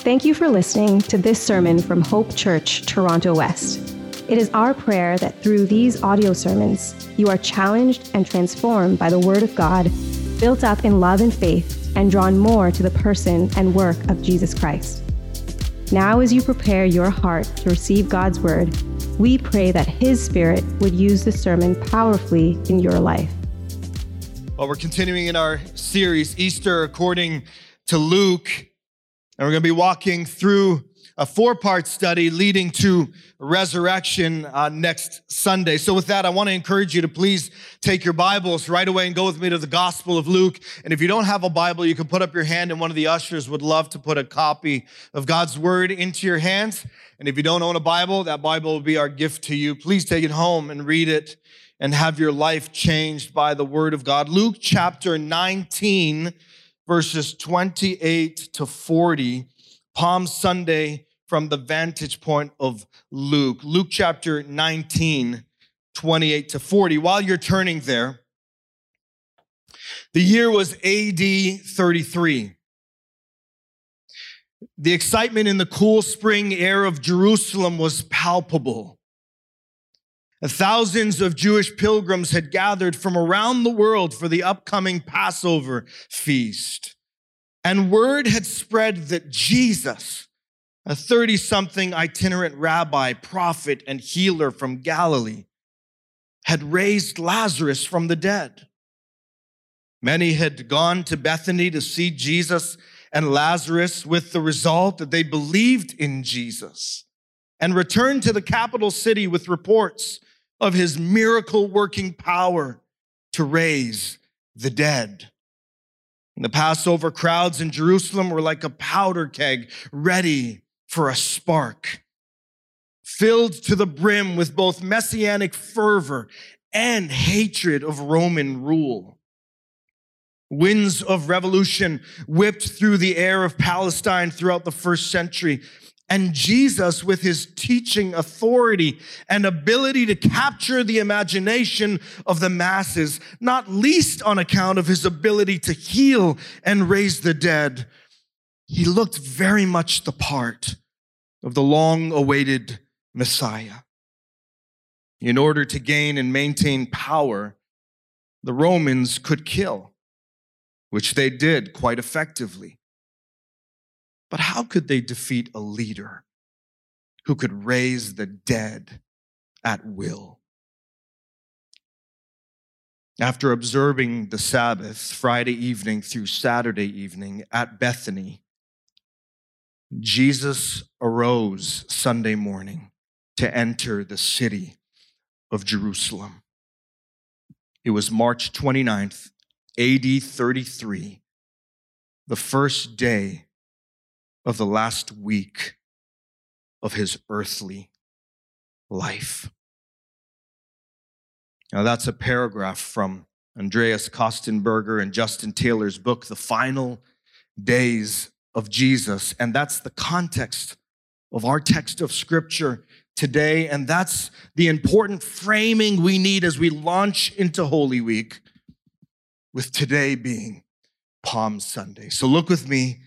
Thank you for listening to this sermon from Hope Church, Toronto West. It is our prayer that through these audio sermons, you are challenged and transformed by the Word of God, built up in love and faith, and drawn more to the person and work of Jesus Christ. Now, as you prepare your heart to receive God's Word, we pray that His Spirit would use the sermon powerfully in your life. Well, we're continuing in our series, Easter according to Luke, and we're going to be walking through a four part study leading to resurrection uh, next Sunday. So, with that, I want to encourage you to please take your Bibles right away and go with me to the Gospel of Luke. And if you don't have a Bible, you can put up your hand, and one of the ushers would love to put a copy of God's Word into your hands. And if you don't own a Bible, that Bible will be our gift to you. Please take it home and read it and have your life changed by the Word of God. Luke chapter 19, verses 28 to 40. Palm Sunday from the vantage point of Luke. Luke chapter 19, 28 to 40. While you're turning there, the year was AD 33. The excitement in the cool spring air of Jerusalem was palpable. Thousands of Jewish pilgrims had gathered from around the world for the upcoming Passover feast. And word had spread that Jesus, a 30 something itinerant rabbi, prophet, and healer from Galilee, had raised Lazarus from the dead. Many had gone to Bethany to see Jesus and Lazarus with the result that they believed in Jesus and returned to the capital city with reports of his miracle working power to raise the dead. The Passover crowds in Jerusalem were like a powder keg ready for a spark, filled to the brim with both messianic fervor and hatred of Roman rule. Winds of revolution whipped through the air of Palestine throughout the first century. And Jesus, with his teaching authority and ability to capture the imagination of the masses, not least on account of his ability to heal and raise the dead, he looked very much the part of the long awaited Messiah. In order to gain and maintain power, the Romans could kill, which they did quite effectively. But how could they defeat a leader who could raise the dead at will? After observing the Sabbath Friday evening through Saturday evening at Bethany, Jesus arose Sunday morning to enter the city of Jerusalem. It was March 29th, AD 33, the first day of the last week of his earthly life. Now, that's a paragraph from Andreas Kostenberger and Justin Taylor's book, The Final Days of Jesus. And that's the context of our text of scripture today. And that's the important framing we need as we launch into Holy Week, with today being Palm Sunday. So look with me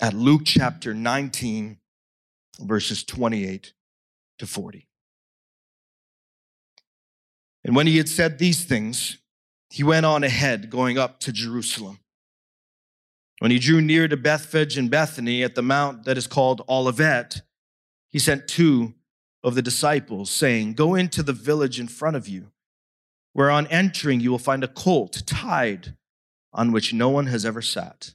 at Luke chapter 19, verses 28 to 40. And when he had said these things, he went on ahead, going up to Jerusalem. When he drew near to Bethphage and Bethany at the mount that is called Olivet, he sent two of the disciples, saying, Go into the village in front of you, where on entering you will find a colt tied on which no one has ever sat.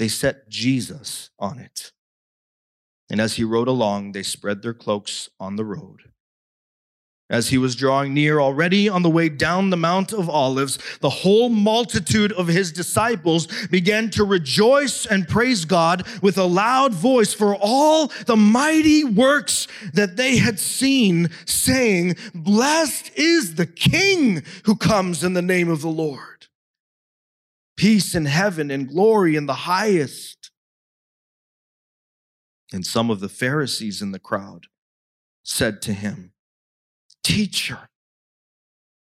they set Jesus on it. And as he rode along, they spread their cloaks on the road. As he was drawing near already on the way down the Mount of Olives, the whole multitude of his disciples began to rejoice and praise God with a loud voice for all the mighty works that they had seen, saying, Blessed is the King who comes in the name of the Lord. Peace in heaven and glory in the highest. And some of the Pharisees in the crowd said to him, Teacher,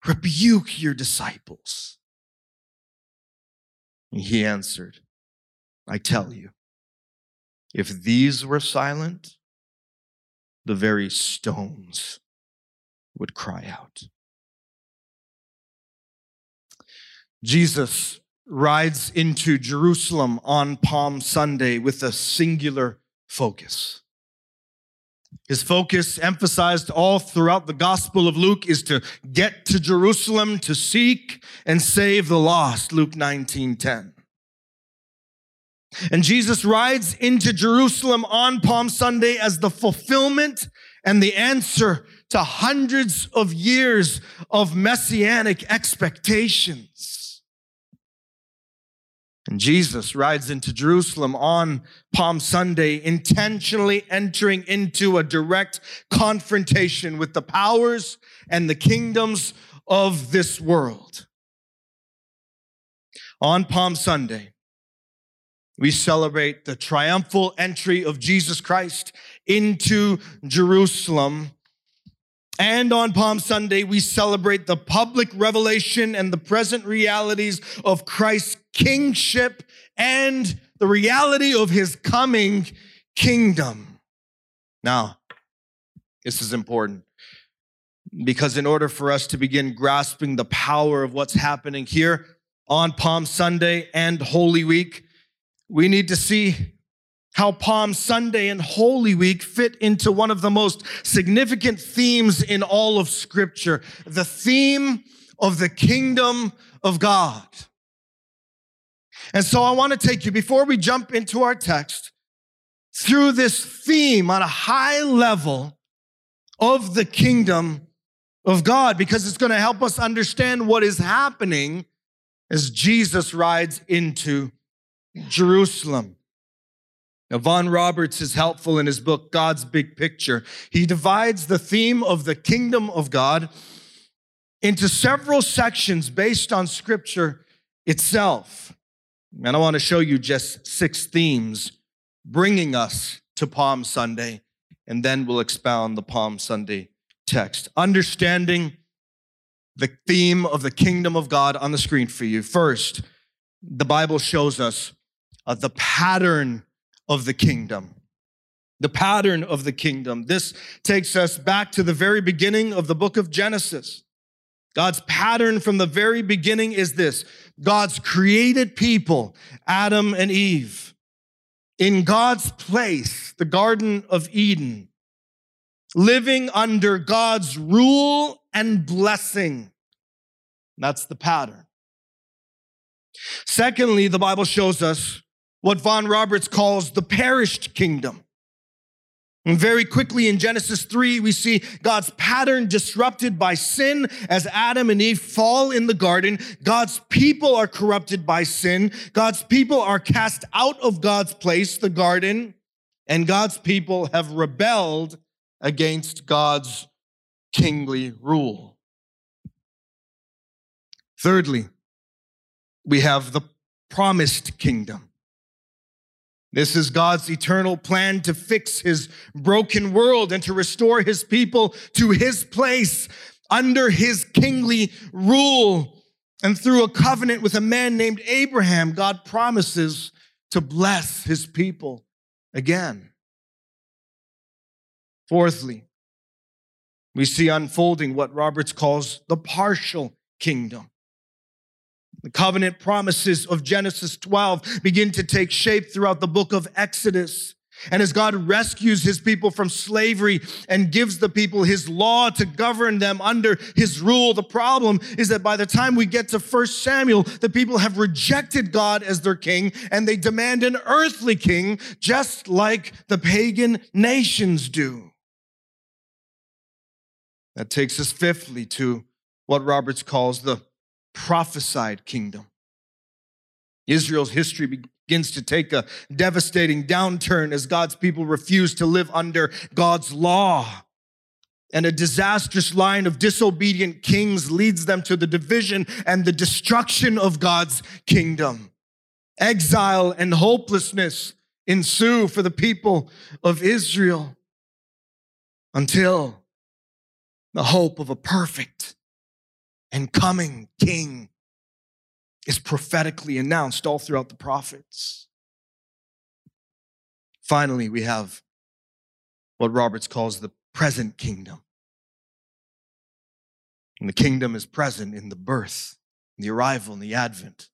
rebuke your disciples. And he answered, I tell you, if these were silent, the very stones would cry out. Jesus rides into Jerusalem on Palm Sunday with a singular focus. His focus, emphasized all throughout the Gospel of Luke, is to get to Jerusalem to seek and save the lost, Luke 19 10. And Jesus rides into Jerusalem on Palm Sunday as the fulfillment and the answer to hundreds of years of messianic expectations. And Jesus rides into Jerusalem on Palm Sunday, intentionally entering into a direct confrontation with the powers and the kingdoms of this world. On Palm Sunday, we celebrate the triumphal entry of Jesus Christ into Jerusalem and on Palm Sunday, we celebrate the public revelation and the present realities of Christ's kingship and the reality of his coming kingdom. Now, this is important because in order for us to begin grasping the power of what's happening here on Palm Sunday and Holy Week, we need to see how Palm Sunday and Holy Week fit into one of the most significant themes in all of Scripture the theme of the kingdom of God. And so I want to take you, before we jump into our text, through this theme on a high level of the kingdom of God, because it's going to help us understand what is happening as Jesus rides into Jerusalem. Now, Vaughan Roberts is helpful in his book, God's Big Picture. He divides the theme of the kingdom of God into several sections based on scripture itself. And I want to show you just six themes bringing us to Palm Sunday, and then we'll expound the Palm Sunday text. Understanding the theme of the kingdom of God on the screen for you. First, the Bible shows us uh, the pattern of the kingdom. The pattern of the kingdom. This takes us back to the very beginning of the book of Genesis. God's pattern from the very beginning is this God's created people, Adam and Eve, in God's place, the Garden of Eden, living under God's rule and blessing. That's the pattern. Secondly, the Bible shows us what Vaughan Roberts calls the perished kingdom. And very quickly in Genesis 3, we see God's pattern disrupted by sin as Adam and Eve fall in the garden. God's people are corrupted by sin. God's people are cast out of God's place, the garden, and God's people have rebelled against God's kingly rule. Thirdly, we have the promised kingdom. This is God's eternal plan to fix his broken world and to restore his people to his place under his kingly rule. And through a covenant with a man named Abraham, God promises to bless his people again. Fourthly, we see unfolding what Roberts calls the partial kingdom. The covenant promises of Genesis 12 begin to take shape throughout the book of Exodus. And as God rescues his people from slavery and gives the people his law to govern them under his rule, the problem is that by the time we get to 1 Samuel, the people have rejected God as their king and they demand an earthly king, just like the pagan nations do. That takes us fifthly to what Roberts calls the prophesied kingdom. Israel's history begins to take a devastating downturn as God's people refuse to live under God's law. And a disastrous line of disobedient kings leads them to the division and the destruction of God's kingdom. Exile and hopelessness ensue for the people of Israel until the hope of a perfect and coming king is prophetically announced all throughout the prophets. Finally, we have what Roberts calls the present kingdom. And the kingdom is present in the birth, the arrival, and the advent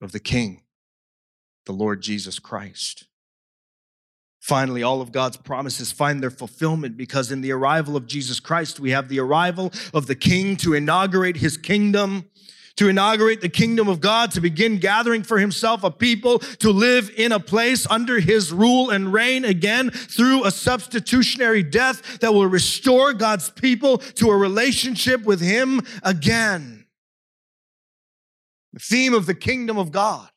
of the King, the Lord Jesus Christ. Finally, all of God's promises find their fulfillment because in the arrival of Jesus Christ, we have the arrival of the King to inaugurate his kingdom to inaugurate the kingdom of God, to begin gathering for himself a people to live in a place under his rule and reign again through a substitutionary death that will restore God's people to a relationship with him again. The theme of the kingdom of God,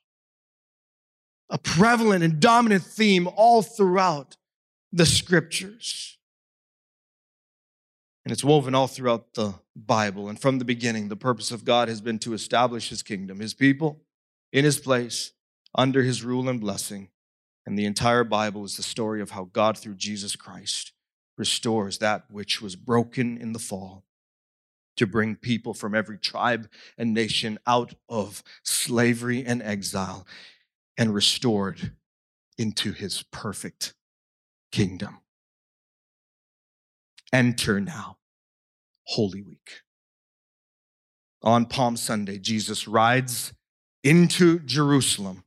a prevalent and dominant theme all throughout the scriptures. And it's woven all throughout the Bible. And from the beginning, the purpose of God has been to establish his kingdom, his people in his place, under his rule and blessing. And the entire Bible is the story of how God, through Jesus Christ, restores that which was broken in the fall to bring people from every tribe and nation out of slavery and exile and restored into his perfect kingdom. Enter now Holy Week. On Palm Sunday, Jesus rides into Jerusalem,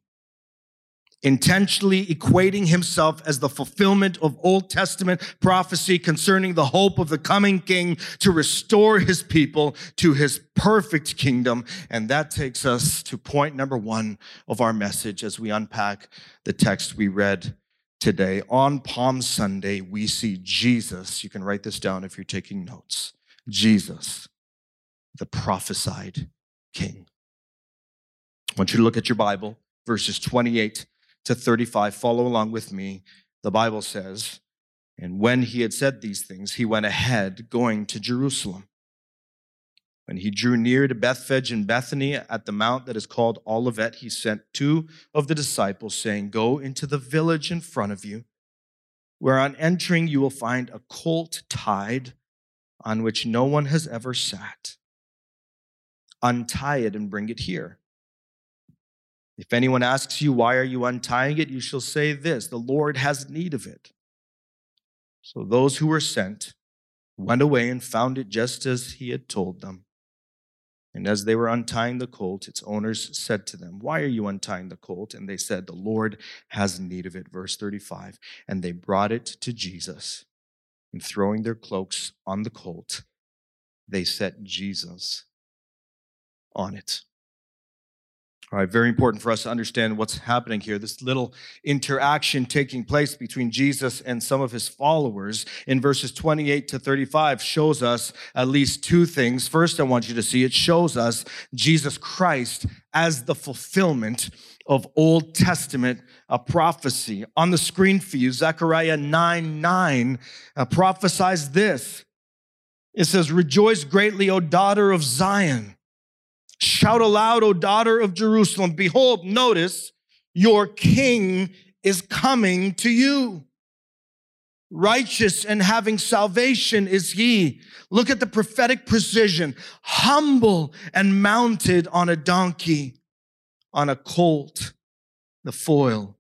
intentionally equating himself as the fulfillment of Old Testament prophecy concerning the hope of the coming king to restore his people to his perfect kingdom. And that takes us to point number one of our message as we unpack the text we read today. On Palm Sunday, we see Jesus. You can write this down if you're taking notes. Jesus, the prophesied king. I want you to look at your Bible, verses 28 to 35. Follow along with me. The Bible says, And when he had said these things, he went ahead, going to Jerusalem. When he drew near to Bethphage and Bethany at the mount that is called Olivet, he sent two of the disciples, saying, Go into the village in front of you, where on entering you will find a colt tied on which no one has ever sat. Untie it and bring it here. If anyone asks you, Why are you untying it? you shall say this The Lord has need of it. So those who were sent went away and found it just as he had told them. And as they were untying the colt, its owners said to them, Why are you untying the colt? And they said, The Lord has need of it. Verse 35. And they brought it to Jesus. And throwing their cloaks on the colt, they set Jesus on it. Right, very important for us to understand what's happening here. This little interaction taking place between Jesus and some of his followers in verses 28 to 35 shows us at least two things. First, I want you to see it shows us Jesus Christ as the fulfillment of Old Testament a prophecy. On the screen for you, Zechariah 9 9 uh, prophesies this. It says, Rejoice greatly, O daughter of Zion. Shout aloud, O daughter of Jerusalem. Behold, notice, your king is coming to you. Righteous and having salvation is he. Look at the prophetic precision. Humble and mounted on a donkey, on a colt, the foil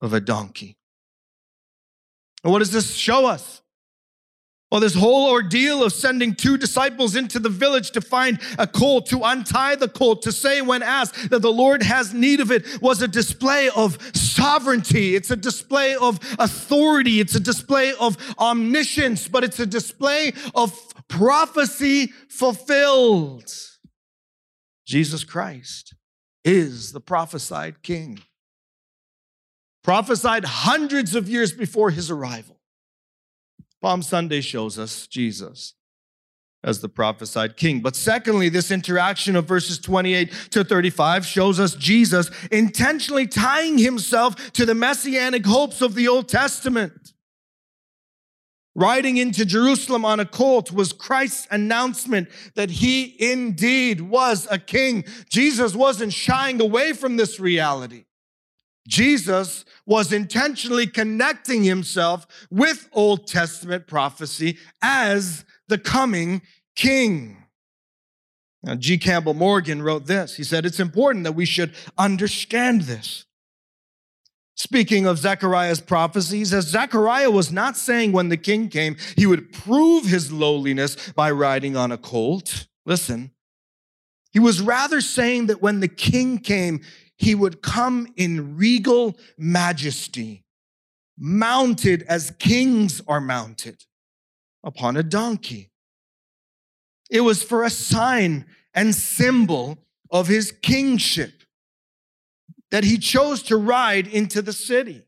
of a donkey. And what does this show us? Well, this whole ordeal of sending two disciples into the village to find a colt, to untie the colt, to say when asked that the Lord has need of it was a display of sovereignty. It's a display of authority. It's a display of omniscience, but it's a display of prophecy fulfilled. Jesus Christ is the prophesied king. Prophesied hundreds of years before his arrival. Palm Sunday shows us Jesus as the prophesied king. But secondly, this interaction of verses 28 to 35 shows us Jesus intentionally tying himself to the messianic hopes of the Old Testament. Riding into Jerusalem on a colt was Christ's announcement that he indeed was a king. Jesus wasn't shying away from this reality. Jesus was intentionally connecting himself with Old Testament prophecy as the coming king. Now, G. Campbell Morgan wrote this. He said, It's important that we should understand this. Speaking of Zechariah's prophecies, as Zechariah was not saying when the king came, he would prove his lowliness by riding on a colt. Listen, he was rather saying that when the king came, he would come in regal majesty, mounted as kings are mounted upon a donkey. It was for a sign and symbol of his kingship that he chose to ride into the city.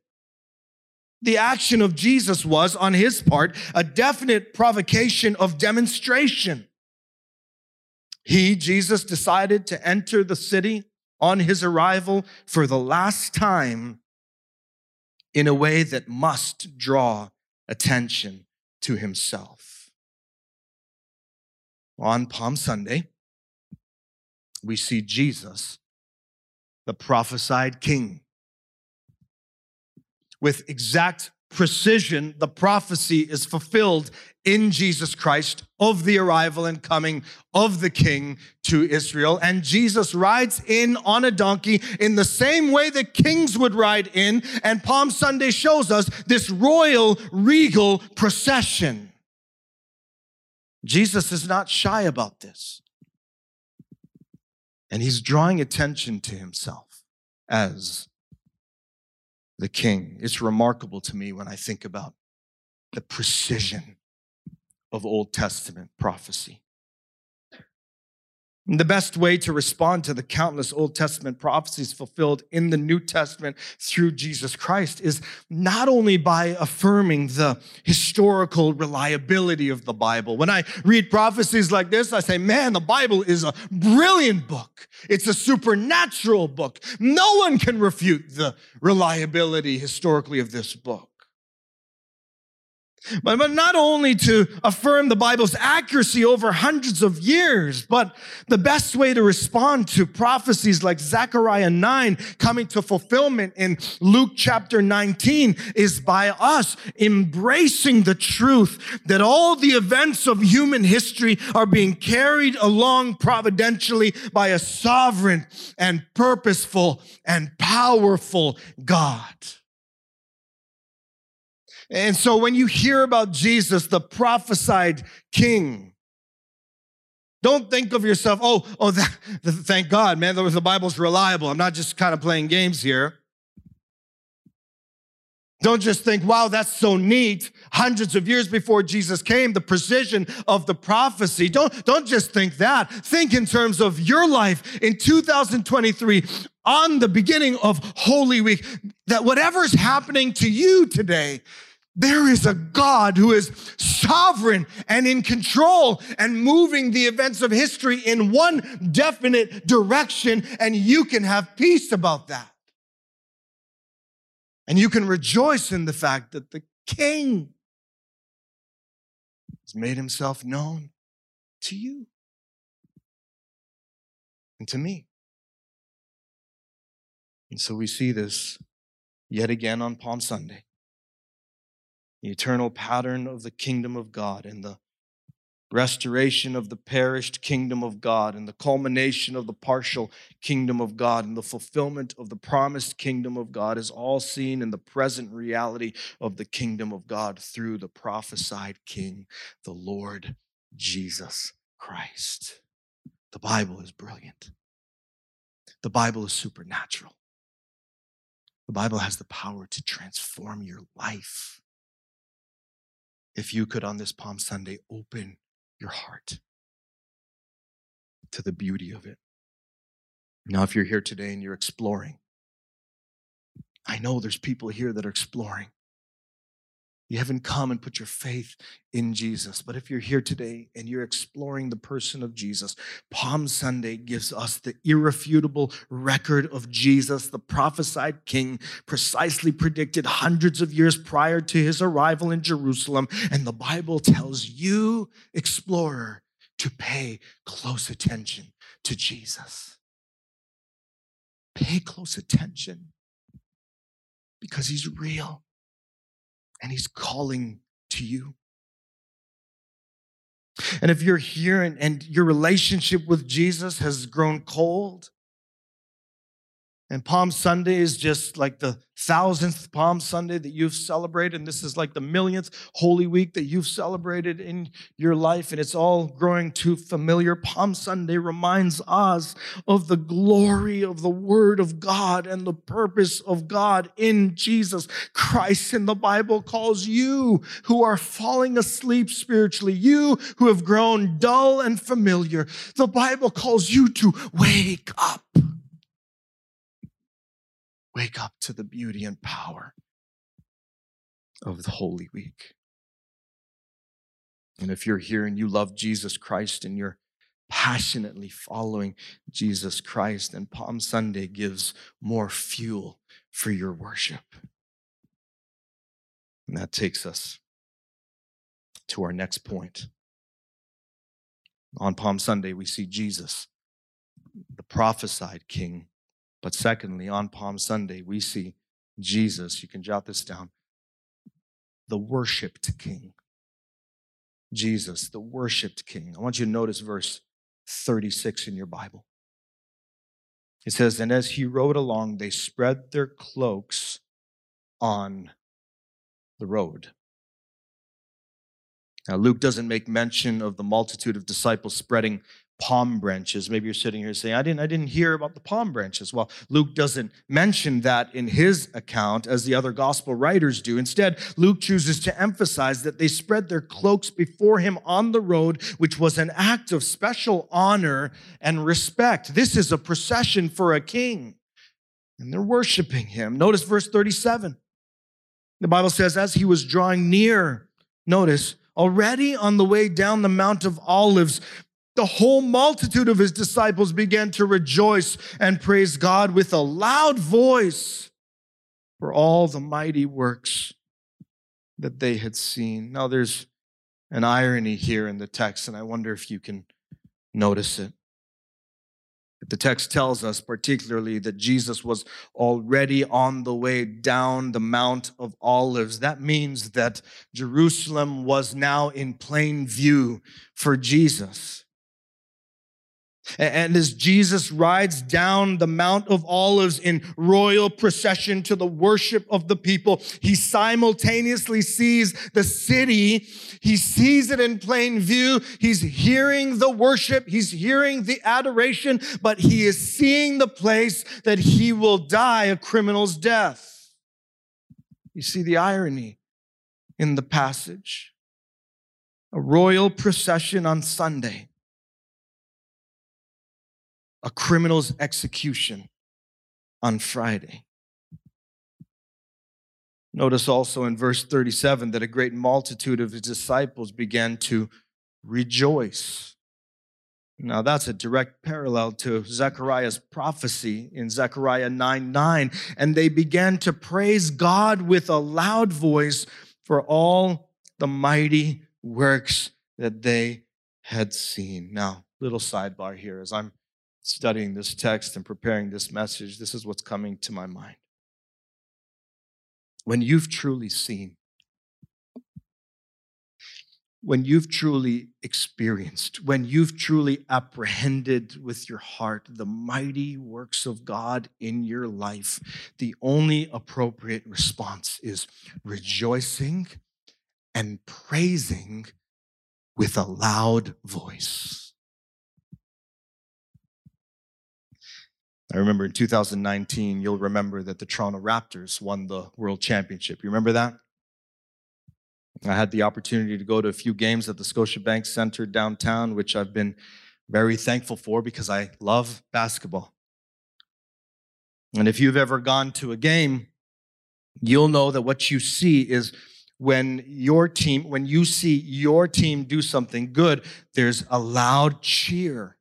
The action of Jesus was, on his part, a definite provocation of demonstration. He, Jesus, decided to enter the city on his arrival for the last time in a way that must draw attention to himself. On Palm Sunday, we see Jesus the prophesied king. With exact precision, the prophecy is fulfilled in Jesus Christ of the arrival and coming of the king to Israel. And Jesus rides in on a donkey in the same way that kings would ride in. And Palm Sunday shows us this royal, regal procession. Jesus is not shy about this. And he's drawing attention to himself as the king. It's remarkable to me when I think about the precision of Old Testament prophecy. The best way to respond to the countless Old Testament prophecies fulfilled in the New Testament through Jesus Christ is not only by affirming the historical reliability of the Bible. When I read prophecies like this, I say, man, the Bible is a brilliant book. It's a supernatural book. No one can refute the reliability historically of this book. But, not only to affirm the Bible's accuracy over hundreds of years, but the best way to respond to prophecies like Zechariah 9 coming to fulfillment in Luke chapter 19 is by us embracing the truth that all the events of human history are being carried along providentially by a sovereign and purposeful and powerful God. And so when you hear about Jesus, the prophesied king, don't think of yourself, oh, oh, that, thank God, man, the Bible's reliable. I'm not just kind of playing games here. Don't just think, wow, that's so neat. Hundreds of years before Jesus came, the precision of the prophecy. Don't, don't just think that. Think in terms of your life in 2023 on the beginning of Holy Week, that whatever's happening to you today, there is a God who is sovereign and in control and moving the events of history in one definite direction, and you can have peace about that. And you can rejoice in the fact that the king has made himself known to you and to me. And so we see this yet again on Palm Sunday the eternal pattern of the kingdom of God and the restoration of the perished kingdom of God and the culmination of the partial kingdom of God and the fulfillment of the promised kingdom of God is all seen in the present reality of the kingdom of God through the prophesied King, the Lord Jesus Christ. The Bible is brilliant. The Bible is supernatural. The Bible has the power to transform your life if you could on this Palm Sunday open your heart to the beauty of it. Now, if you're here today and you're exploring, I know there's people here that are exploring. You haven't come and put your faith in Jesus. But if you're here today and you're exploring the person of Jesus, Palm Sunday gives us the irrefutable record of Jesus, the prophesied king, precisely predicted hundreds of years prior to his arrival in Jerusalem. And the Bible tells you, explorer, to pay close attention to Jesus. Pay close attention because he's real and he's calling to you. And if you're here and, and your relationship with Jesus has grown cold, and Palm Sunday is just like the thousandth Palm Sunday that you've celebrated. And this is like the millionth Holy Week that you've celebrated in your life. And it's all growing too familiar. Palm Sunday reminds us of the glory of the Word of God and the purpose of God in Jesus Christ. And the Bible calls you who are falling asleep spiritually, you who have grown dull and familiar, the Bible calls you to wake up. Wake up to the beauty and power of the Holy Week. And if you're here and you love Jesus Christ and you're passionately following Jesus Christ, then Palm Sunday gives more fuel for your worship. And that takes us to our next point. On Palm Sunday, we see Jesus, the prophesied king, but secondly, on Palm Sunday, we see Jesus, you can jot this down, the worshiped king. Jesus, the worshiped king. I want you to notice verse 36 in your Bible. It says, And as he rode along, they spread their cloaks on the road. Now, Luke doesn't make mention of the multitude of disciples spreading palm branches. Maybe you're sitting here saying, I didn't, I didn't hear about the palm branches. Well, Luke doesn't mention that in his account as the other gospel writers do. Instead, Luke chooses to emphasize that they spread their cloaks before him on the road, which was an act of special honor and respect. This is a procession for a king, and they're worshiping him. Notice verse 37. The Bible says, as he was drawing near, notice, already on the way down the Mount of Olives, the whole multitude of his disciples began to rejoice and praise God with a loud voice for all the mighty works that they had seen. Now, there's an irony here in the text, and I wonder if you can notice it. The text tells us particularly that Jesus was already on the way down the Mount of Olives. That means that Jerusalem was now in plain view for Jesus. And as Jesus rides down the Mount of Olives in royal procession to the worship of the people, he simultaneously sees the city. He sees it in plain view. He's hearing the worship. He's hearing the adoration, but he is seeing the place that he will die a criminal's death. You see the irony in the passage. A royal procession on Sunday a criminal's execution on Friday. Notice also in verse 37 that a great multitude of his disciples began to rejoice. Now, that's a direct parallel to Zechariah's prophecy in Zechariah 9 9. And they began to praise God with a loud voice for all the mighty works that they had seen. Now, little sidebar here as I'm studying this text and preparing this message, this is what's coming to my mind. When you've truly seen, when you've truly experienced, when you've truly apprehended with your heart the mighty works of God in your life, the only appropriate response is rejoicing and praising with a loud voice. I remember in 2019, you'll remember that the Toronto Raptors won the World Championship. You remember that? I had the opportunity to go to a few games at the Scotiabank Center downtown, which I've been very thankful for because I love basketball. And if you've ever gone to a game, you'll know that what you see is when your team, when you see your team do something good, there's a loud cheer.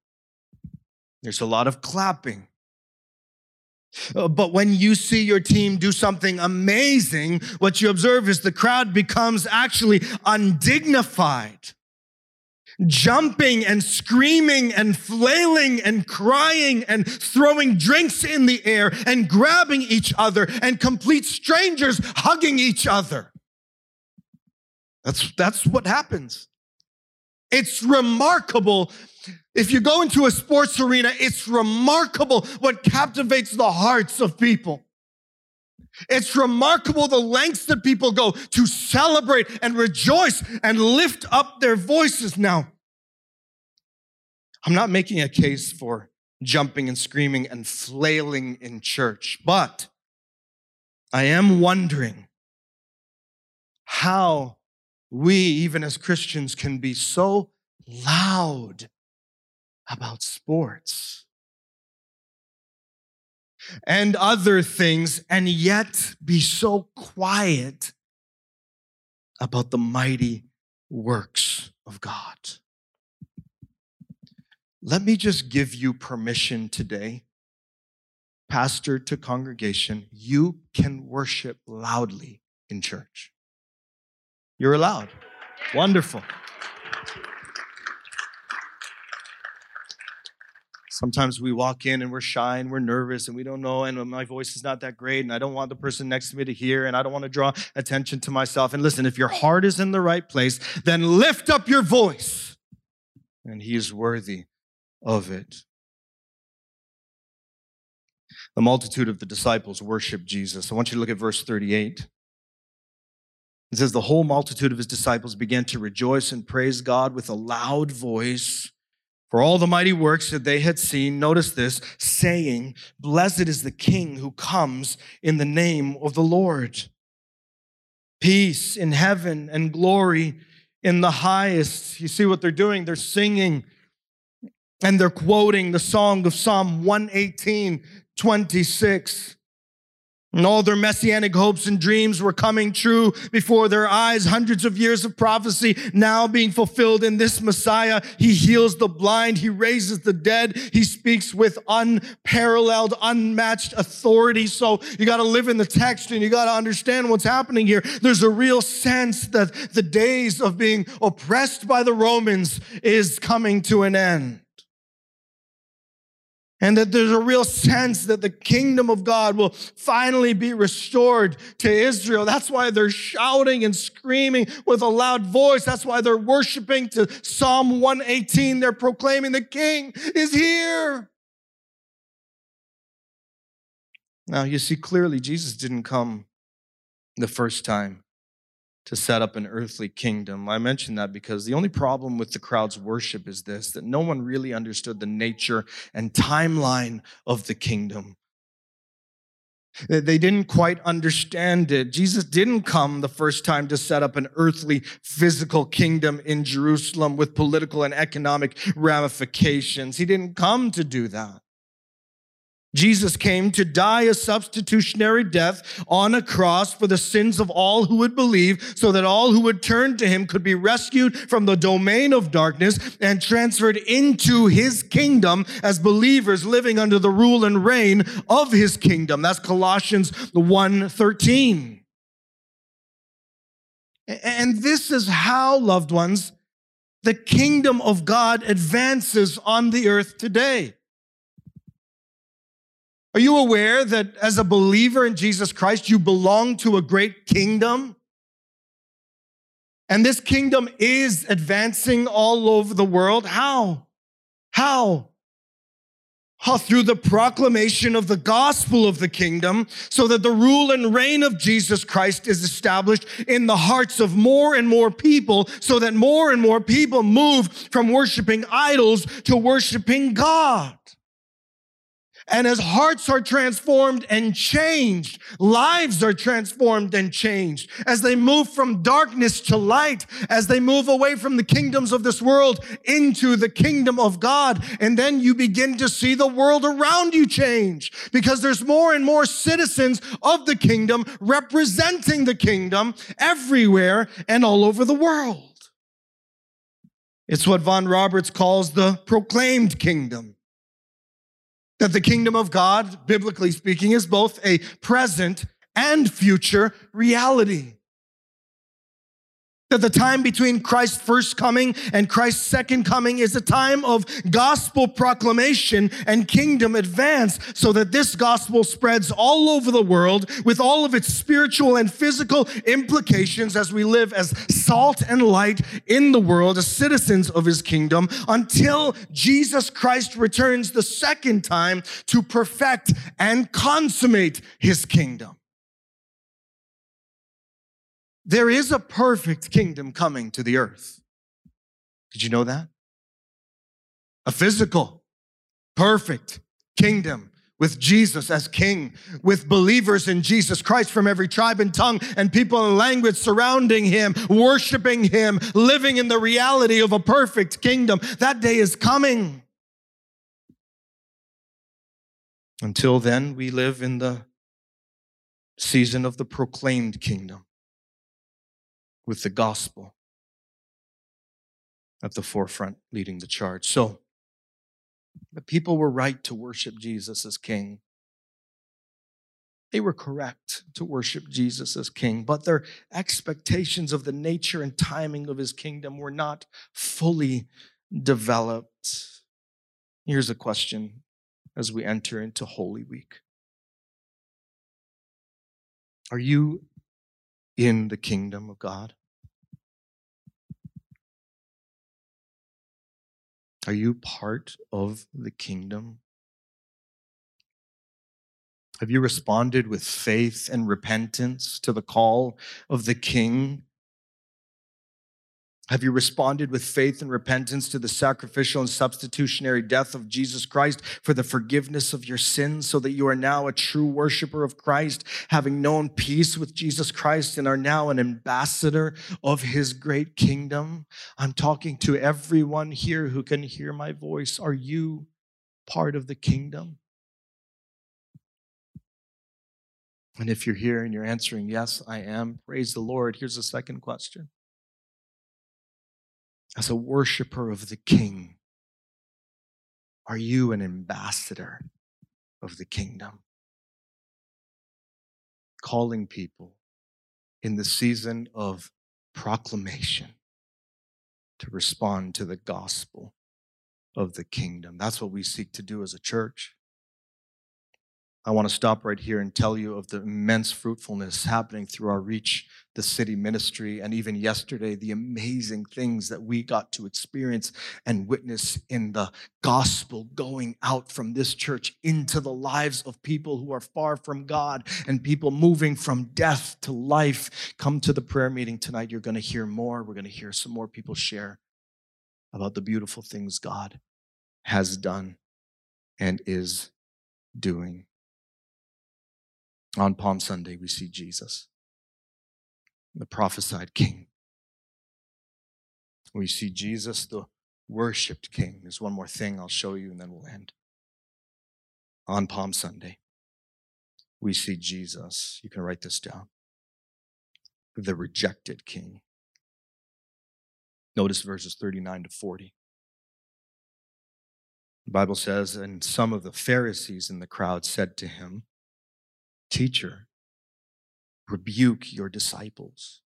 There's a lot of clapping. Uh, but when you see your team do something amazing, what you observe is the crowd becomes actually undignified jumping and screaming and flailing and crying and throwing drinks in the air and grabbing each other and complete strangers hugging each other. That's, that's what happens. It's remarkable. If you go into a sports arena, it's remarkable what captivates the hearts of people. It's remarkable the lengths that people go to celebrate and rejoice and lift up their voices. Now, I'm not making a case for jumping and screaming and flailing in church, but I am wondering how we, even as Christians, can be so loud about sports and other things and yet be so quiet about the mighty works of God. Let me just give you permission today, pastor to congregation, you can worship loudly in church. You're allowed. Wonderful. Sometimes we walk in and we're shy and we're nervous and we don't know, and my voice is not that great, and I don't want the person next to me to hear, and I don't want to draw attention to myself. And listen, if your heart is in the right place, then lift up your voice, and He is worthy of it. The multitude of the disciples worshiped Jesus. I want you to look at verse 38. It says, The whole multitude of his disciples began to rejoice and praise God with a loud voice for all the mighty works that they had seen. Notice this, saying, Blessed is the King who comes in the name of the Lord. Peace in heaven and glory in the highest. You see what they're doing? They're singing and they're quoting the song of Psalm 118, 26. And all their messianic hopes and dreams were coming true before their eyes. Hundreds of years of prophecy now being fulfilled in this Messiah. He heals the blind. He raises the dead. He speaks with unparalleled, unmatched authority. So you got to live in the text and you got to understand what's happening here. There's a real sense that the days of being oppressed by the Romans is coming to an end. And that there's a real sense that the kingdom of God will finally be restored to Israel. That's why they're shouting and screaming with a loud voice. That's why they're worshiping to Psalm 118. They're proclaiming the king is here. Now, you see clearly, Jesus didn't come the first time to set up an earthly kingdom. I mention that because the only problem with the crowd's worship is this that no one really understood the nature and timeline of the kingdom. They didn't quite understand it. Jesus didn't come the first time to set up an earthly physical kingdom in Jerusalem with political and economic ramifications. He didn't come to do that. Jesus came to die a substitutionary death on a cross for the sins of all who would believe, so that all who would turn to him could be rescued from the domain of darkness and transferred into his kingdom as believers living under the rule and reign of his kingdom. That's Colossians 1:13. And this is how, loved ones, the kingdom of God advances on the earth today. Are you aware that as a believer in Jesus Christ, you belong to a great kingdom? And this kingdom is advancing all over the world. How? How? How? Through the proclamation of the gospel of the kingdom, so that the rule and reign of Jesus Christ is established in the hearts of more and more people, so that more and more people move from worshiping idols to worshiping God. And as hearts are transformed and changed, lives are transformed and changed. As they move from darkness to light, as they move away from the kingdoms of this world into the kingdom of God. And then you begin to see the world around you change because there's more and more citizens of the kingdom representing the kingdom everywhere and all over the world. It's what Vaughan Roberts calls the proclaimed kingdom. That the kingdom of God, biblically speaking, is both a present and future reality that the time between Christ's first coming and Christ's second coming is a time of gospel proclamation and kingdom advance so that this gospel spreads all over the world with all of its spiritual and physical implications as we live as salt and light in the world as citizens of his kingdom until Jesus Christ returns the second time to perfect and consummate his kingdom. There is a perfect kingdom coming to the earth. Did you know that? A physical, perfect kingdom with Jesus as king, with believers in Jesus Christ from every tribe and tongue and people and language surrounding him, worshiping him, living in the reality of a perfect kingdom. That day is coming. Until then, we live in the season of the proclaimed kingdom with the gospel at the forefront leading the charge. So, the people were right to worship Jesus as king. They were correct to worship Jesus as king, but their expectations of the nature and timing of his kingdom were not fully developed. Here's a question as we enter into Holy Week Are you in the kingdom of God? Are you part of the kingdom? Have you responded with faith and repentance to the call of the King have you responded with faith and repentance to the sacrificial and substitutionary death of Jesus Christ for the forgiveness of your sins so that you are now a true worshiper of Christ, having known peace with Jesus Christ and are now an ambassador of his great kingdom? I'm talking to everyone here who can hear my voice. Are you part of the kingdom? And if you're here and you're answering, yes, I am, praise the Lord. Here's the second question as a worshiper of the King? Are you an ambassador of the kingdom? Calling people in the season of proclamation to respond to the gospel of the kingdom. That's what we seek to do as a church. I want to stop right here and tell you of the immense fruitfulness happening through our Reach the City ministry. And even yesterday, the amazing things that we got to experience and witness in the gospel going out from this church into the lives of people who are far from God and people moving from death to life. Come to the prayer meeting tonight. You're going to hear more. We're going to hear some more people share about the beautiful things God has done and is doing. On Palm Sunday, we see Jesus, the prophesied king. We see Jesus, the worshiped king. There's one more thing I'll show you and then we'll end. On Palm Sunday, we see Jesus. You can write this down. The rejected king. Notice verses 39 to 40. The Bible says, and some of the Pharisees in the crowd said to him, Teacher, rebuke your disciples.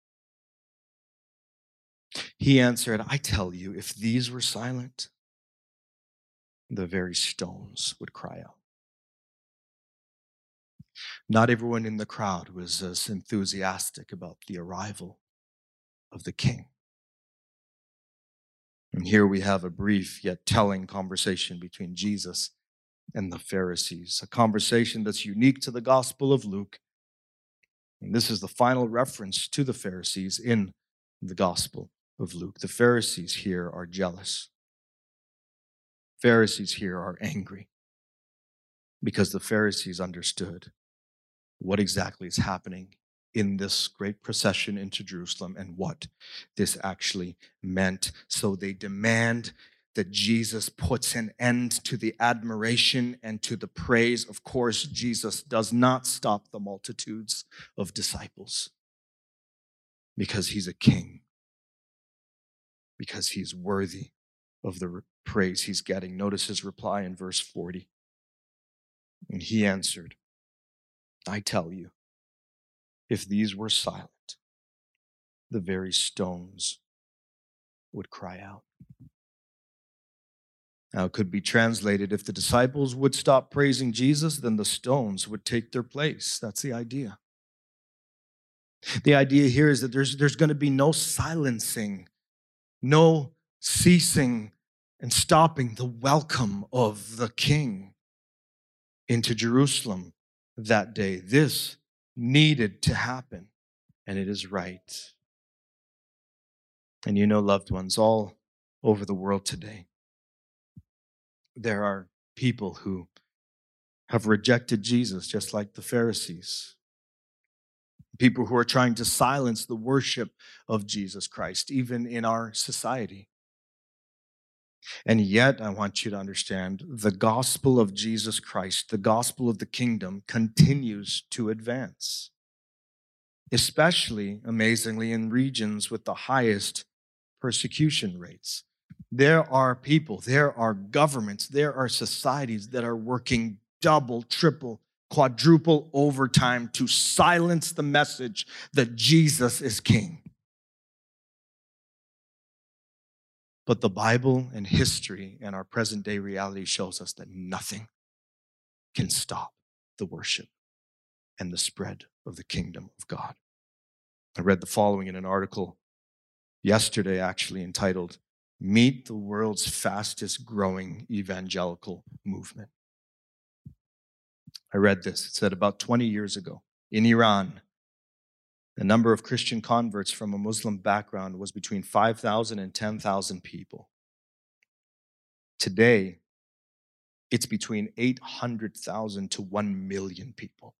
He answered, I tell you, if these were silent, the very stones would cry out. Not everyone in the crowd was as enthusiastic about the arrival of the king. And here we have a brief yet telling conversation between Jesus and the Pharisees, a conversation that's unique to the Gospel of Luke. And this is the final reference to the Pharisees in the Gospel of Luke. The Pharisees here are jealous. Pharisees here are angry. because the Pharisees understood what exactly is happening in this great procession into Jerusalem and what this actually meant. So they demand that Jesus puts an end to the admiration and to the praise. Of course, Jesus does not stop the multitudes of disciples because he's a king, because he's worthy of the praise he's getting. Notice his reply in verse 40. And he answered, I tell you, if these were silent, the very stones would cry out. Now, it could be translated if the disciples would stop praising Jesus, then the stones would take their place. That's the idea. The idea here is that there's, there's going to be no silencing, no ceasing and stopping the welcome of the king into Jerusalem that day. This needed to happen, and it is right. And you know, loved ones, all over the world today, there are people who have rejected Jesus, just like the Pharisees. People who are trying to silence the worship of Jesus Christ, even in our society. And yet, I want you to understand the gospel of Jesus Christ, the gospel of the kingdom, continues to advance, especially, amazingly, in regions with the highest persecution rates. There are people, there are governments, there are societies that are working double, triple, quadruple overtime to silence the message that Jesus is king. But the Bible and history and our present day reality shows us that nothing can stop the worship and the spread of the kingdom of God. I read the following in an article yesterday, actually entitled, Meet the World's Fastest Growing Evangelical Movement. I read this. It said about 20 years ago in Iran, the number of Christian converts from a Muslim background was between 5,000 and 10,000 people. Today, it's between 800,000 to 1 million people.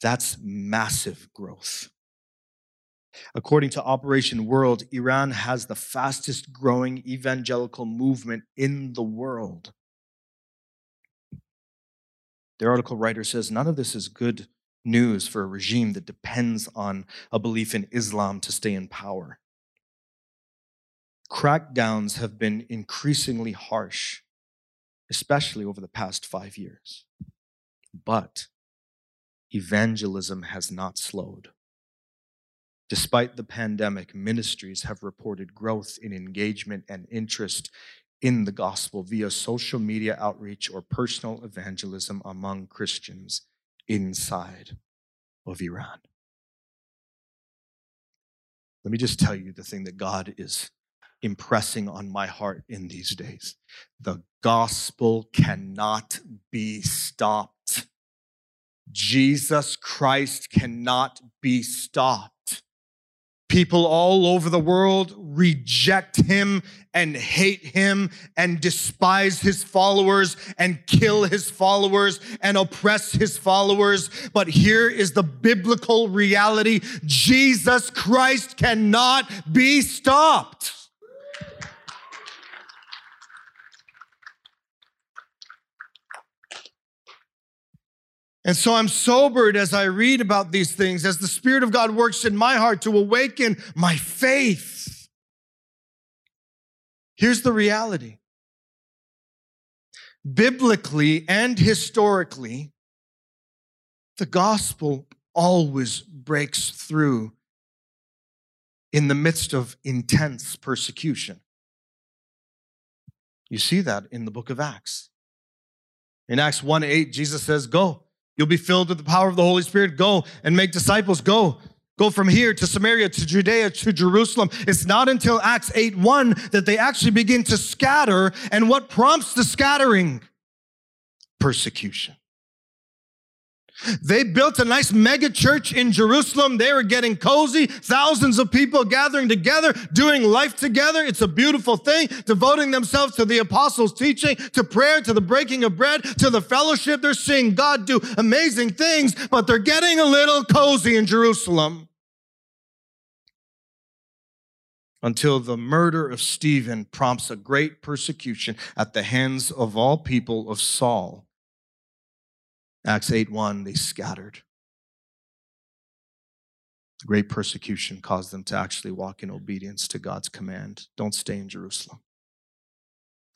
That's massive growth. According to Operation World, Iran has the fastest growing evangelical movement in the world. The article writer says none of this is good news for a regime that depends on a belief in Islam to stay in power. Crackdowns have been increasingly harsh, especially over the past five years. But evangelism has not slowed. Despite the pandemic, ministries have reported growth in engagement and interest in the gospel via social media outreach or personal evangelism among Christians inside of Iran. Let me just tell you the thing that God is impressing on my heart in these days. The gospel cannot be stopped. Jesus Christ cannot be stopped. People all over the world reject him and hate him and despise his followers and kill his followers and oppress his followers. But here is the biblical reality Jesus Christ cannot be stopped. And so I'm sobered as I read about these things, as the Spirit of God works in my heart to awaken my faith. Here's the reality biblically and historically, the gospel always breaks through in the midst of intense persecution. You see that in the book of Acts. In Acts 1 8, Jesus says, Go You'll be filled with the power of the Holy Spirit. Go and make disciples. Go. Go from here to Samaria, to Judea, to Jerusalem. It's not until Acts 8 1 that they actually begin to scatter. And what prompts the scattering? Persecution. They built a nice mega church in Jerusalem. They were getting cozy, thousands of people gathering together, doing life together. It's a beautiful thing, devoting themselves to the apostles' teaching, to prayer, to the breaking of bread, to the fellowship. They're seeing God do amazing things, but they're getting a little cozy in Jerusalem. Until the murder of Stephen prompts a great persecution at the hands of all people of Saul. Acts 8 1, they scattered. The Great persecution caused them to actually walk in obedience to God's command. Don't stay in Jerusalem.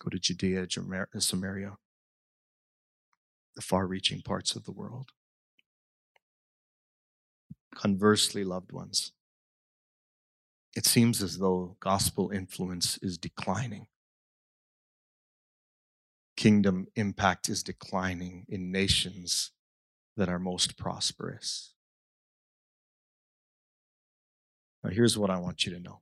Go to Judea, Samaria, the far reaching parts of the world. Conversely, loved ones, it seems as though gospel influence is declining kingdom impact is declining in nations that are most prosperous. Now, here's what I want you to know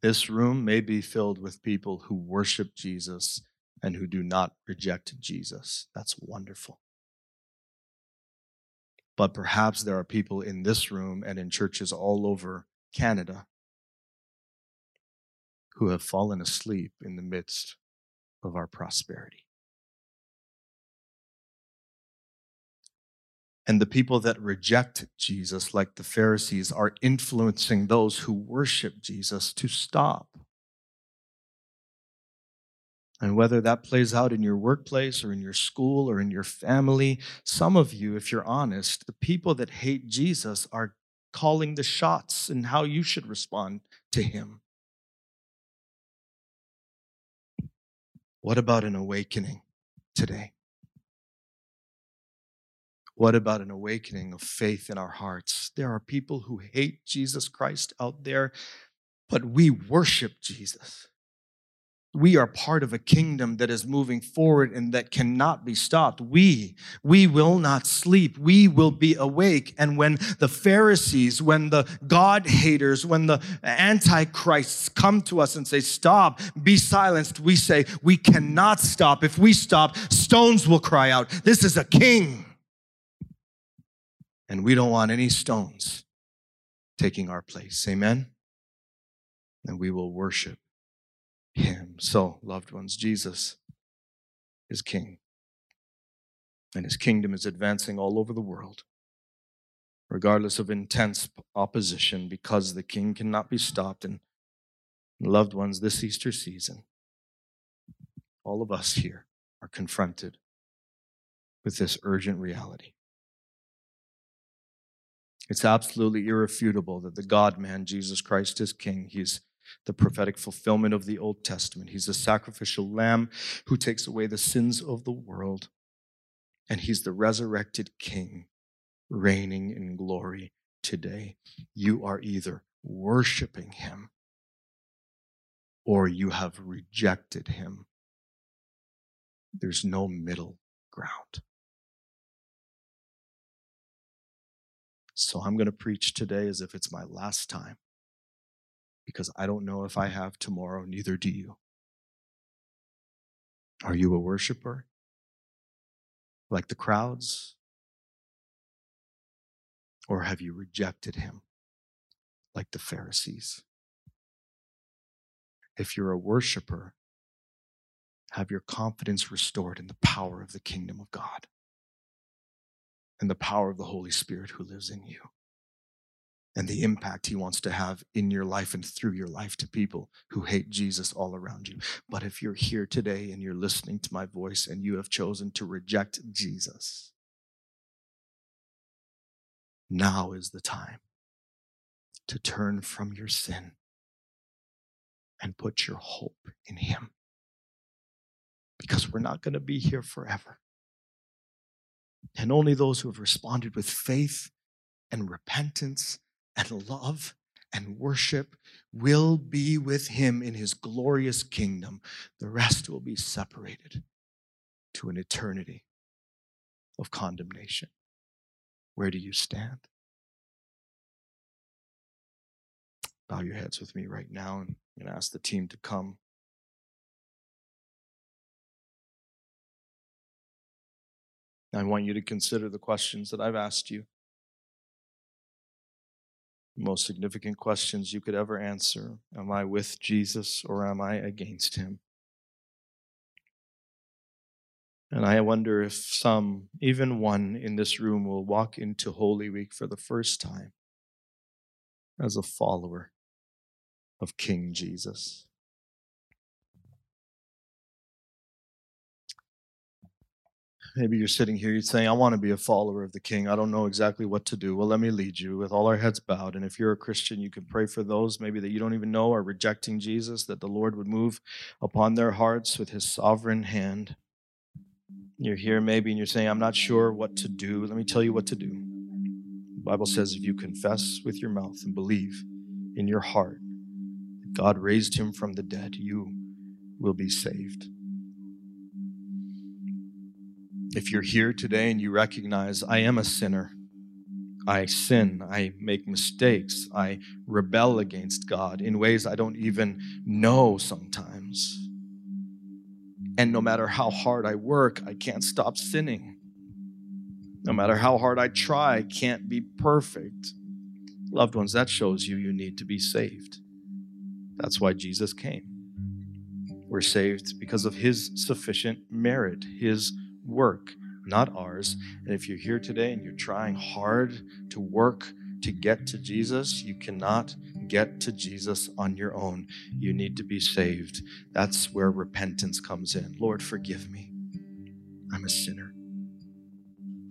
this room may be filled with people who worship Jesus and who do not reject Jesus. That's wonderful. But perhaps there are people in this room and in churches all over Canada who have fallen asleep in the midst of our prosperity. And the people that reject Jesus, like the Pharisees, are influencing those who worship Jesus to stop. And whether that plays out in your workplace or in your school or in your family, some of you, if you're honest, the people that hate Jesus are calling the shots in how you should respond to him. What about an awakening today? What about an awakening of faith in our hearts? There are people who hate Jesus Christ out there, but we worship Jesus we are part of a kingdom that is moving forward and that cannot be stopped. We, we will not sleep. We will be awake. And when the Pharisees, when the God haters, when the antichrists come to us and say, stop, be silenced, we say, we cannot stop. If we stop, stones will cry out. This is a king. And we don't want any stones taking our place. Amen. And we will worship him. So, loved ones, Jesus is king. And his kingdom is advancing all over the world, regardless of intense opposition, because the king cannot be stopped. And loved ones, this Easter season, all of us here are confronted with this urgent reality. It's absolutely irrefutable that the God man, Jesus Christ, is king. He's the prophetic fulfillment of the Old Testament. He's the sacrificial lamb who takes away the sins of the world. And he's the resurrected king reigning in glory today. You are either worshiping him or you have rejected him. There's no middle ground. So I'm going to preach today as if it's my last time because I don't know if I have tomorrow, neither do you. Are you a worshiper? Like the crowds? Or have you rejected him like the Pharisees? If you're a worshiper, have your confidence restored in the power of the kingdom of God and the power of the Holy Spirit who lives in you and the impact he wants to have in your life and through your life to people who hate Jesus all around you. But if you're here today and you're listening to my voice and you have chosen to reject Jesus, now is the time to turn from your sin and put your hope in him. Because we're not going to be here forever. And only those who have responded with faith and repentance and love and worship will be with him in his glorious kingdom. The rest will be separated to an eternity of condemnation. Where do you stand? Bow your heads with me right now and I'm going to ask the team to come. I want you to consider the questions that I've asked you. Most significant questions you could ever answer Am I with Jesus or am I against him? And I wonder if some, even one in this room, will walk into Holy Week for the first time as a follower of King Jesus. Maybe you're sitting here, you're saying, I want to be a follower of the King. I don't know exactly what to do. Well, let me lead you with all our heads bowed. And if you're a Christian, you can pray for those maybe that you don't even know are rejecting Jesus, that the Lord would move upon their hearts with his sovereign hand. You're here maybe and you're saying, I'm not sure what to do. Let me tell you what to do. The Bible says if you confess with your mouth and believe in your heart that God raised him from the dead, you will be saved. If you're here today and you recognize, I am a sinner, I sin, I make mistakes, I rebel against God in ways I don't even know sometimes. And no matter how hard I work, I can't stop sinning. No matter how hard I try, I can't be perfect. Loved ones, that shows you you need to be saved. That's why Jesus came. We're saved because of his sufficient merit, his work, not ours. And if you're here today and you're trying hard to work to get to Jesus, you cannot get to Jesus on your own. You need to be saved. That's where repentance comes in. Lord, forgive me. I'm a sinner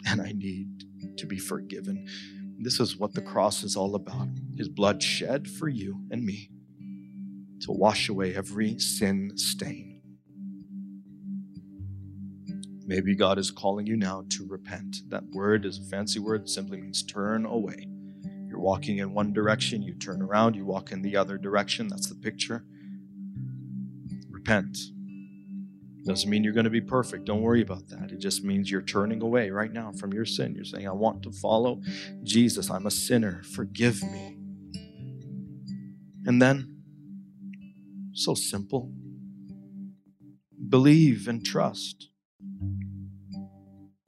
and I need to be forgiven. This is what the cross is all about His blood shed for you and me to wash away every sin stain. Maybe God is calling you now to repent. That word is a fancy word, it simply means turn away. You're walking in one direction, you turn around, you walk in the other direction. That's the picture. Repent. Doesn't mean you're going to be perfect. Don't worry about that. It just means you're turning away right now from your sin. You're saying, I want to follow Jesus. I'm a sinner. Forgive me. And then, so simple believe and trust.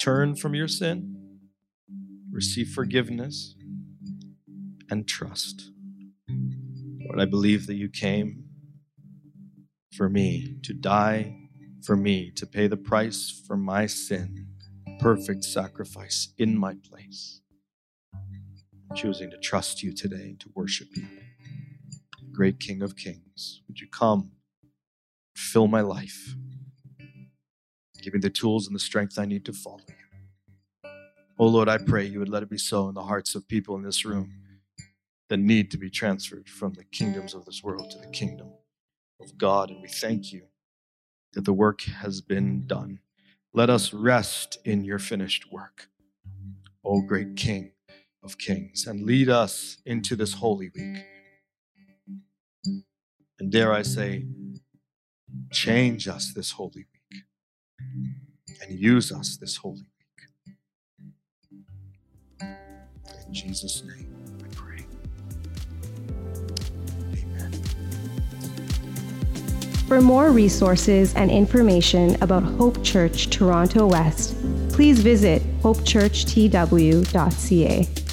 Turn from your sin, receive forgiveness, and trust. Lord, I believe that you came for me, to die for me, to pay the price for my sin, perfect sacrifice in my place. choosing to trust you today, and to worship you. Great King of Kings, would you come, fill my life? Give me the tools and the strength I need to follow you. Oh Lord, I pray you would let it be so in the hearts of people in this room that need to be transferred from the kingdoms of this world to the kingdom of God. And we thank you that the work has been done. Let us rest in your finished work, O great King of kings, and lead us into this holy week. And dare I say, change us this holy week and use us this holy week. In Jesus' name, I pray. Amen. For more resources and information about Hope Church Toronto West, please visit hopechurchtw.ca.